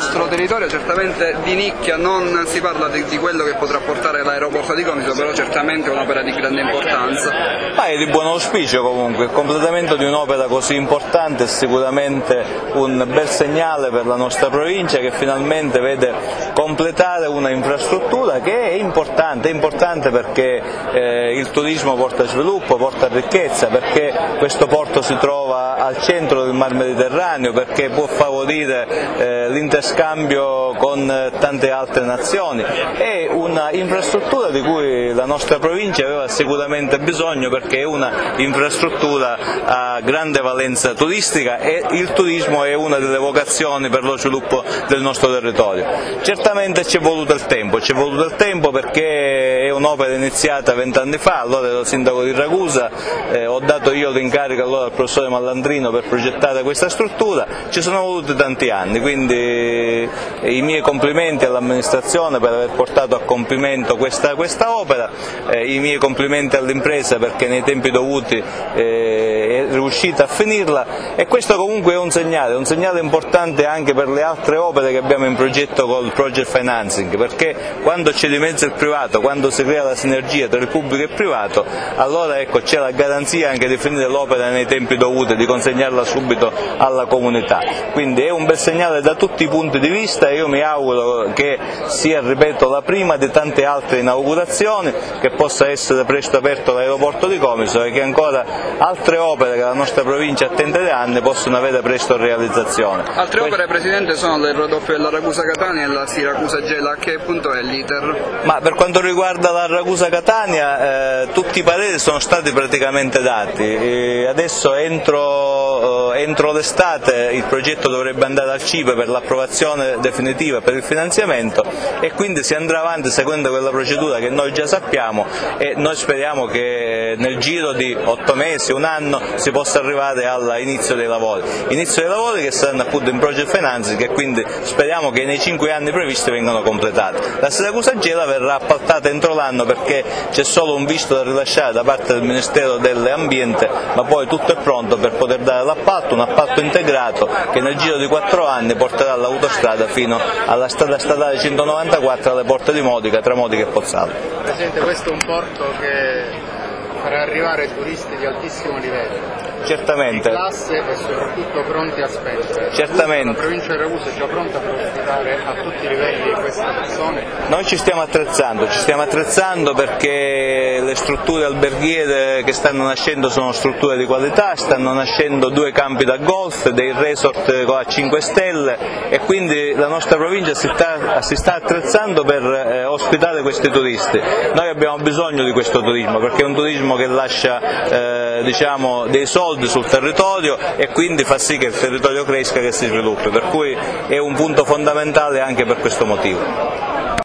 nostro territorio, certamente di nicchia, non si parla di, di quello che potrà portare l'aeroporto di Comiso, però certamente è un'opera di grande importanza. Ma è di buon auspicio comunque, il completamento di un'opera così importante è sicuramente un bel segnale per la nostra provincia che finalmente vede completare una infrastruttura che è importante, è importante perché eh, il turismo porta sviluppo, porta ricchezza, perché questo porto si trova al centro del Mar Mediterraneo, perché può favorire eh, l'interscambio con eh, tante altre nazioni. È una infrastruttura di cui la nostra provincia aveva sicuramente bisogno perché è una infrastruttura a grande valenza turistica e il turismo è una delle vocazioni per lo sviluppo del nostro territorio. Certamente ci è voluto il tempo, ci è voluto il tempo perché un'opera iniziata vent'anni fa, allora ero sindaco di Ragusa, eh, ho dato io l'incarico allora al professore Mallandrino per progettare questa struttura, ci sono voluti tanti anni, quindi eh, i miei complimenti all'amministrazione per aver portato a compimento questa, questa opera, eh, i miei complimenti all'impresa perché nei tempi dovuti eh, è riuscita a finirla. E questo comunque è un segnale, un segnale importante anche per le altre opere che abbiamo in progetto col project financing, perché quando c'è di mezzo il privato, quando si crea la sinergia tra il pubblico e il privato, allora ecco, c'è la garanzia anche di finire l'opera nei tempi dovuti, di consegnarla subito alla comunità. Quindi è un bel segnale da tutti i punti di vista e io mi auguro che sia, ripeto, la prima di tante altre inaugurazioni, che possa essere presto aperto l'aeroporto di Comiso e che ancora altre opere che la nostra provincia attende da anni possano avere presto realizzazione. Altre opere, Presidente, sono il raddoppio della Ragusa Catania e la Siracusa Gela, che punto è l'iter? Ma per quanto riguarda la Ragusa Catania, eh, tutti i pareri sono stati praticamente dati. E adesso entro, eh, entro l'estate il progetto dovrebbe andare al CIPE per l'approvazione definitiva per il finanziamento e quindi si andrà avanti secondo quella procedura che noi già sappiamo e noi speriamo che nel giro di otto mesi, un anno si possa arrivare all'inizio dei lavori. Inizio dei lavori che saranno appunto in project financing e quindi speriamo che nei cinque anni previsti vengano completati. La Siracusa Gela verrà appaltata entro l'anno perché c'è solo un visto da rilasciare da parte del Ministero dell'Ambiente, ma poi tutto è pronto per poter dare l'appalto, un appalto integrato che nel giro di quattro anni porterà l'autostrada fino alla strada statale 194 alle porte di Modica, tra Modica e Pozzallo. Presidente, questo è un porto che farà arrivare turisti di altissimo livello. Certamente. Di classe e soprattutto pronti a spendere. Certamente. La provincia di Ragusa è già pronta per ospitare a tutti i livelli queste persone. Noi ci stiamo attrezzando, ci stiamo attrezzando perché le strutture alberghiere che stanno nascendo sono strutture di qualità, stanno nascendo due campi da golf, dei resort a 5 stelle e quindi la nostra provincia si sta, si sta attrezzando per eh, ospitare questi turisti. Noi abbiamo bisogno di questo turismo perché è un turismo che lascia eh, diciamo, dei soldi sul territorio e quindi fa sì che il territorio cresca e che si sviluppi, per cui è un punto fondamentale anche per questo motivo.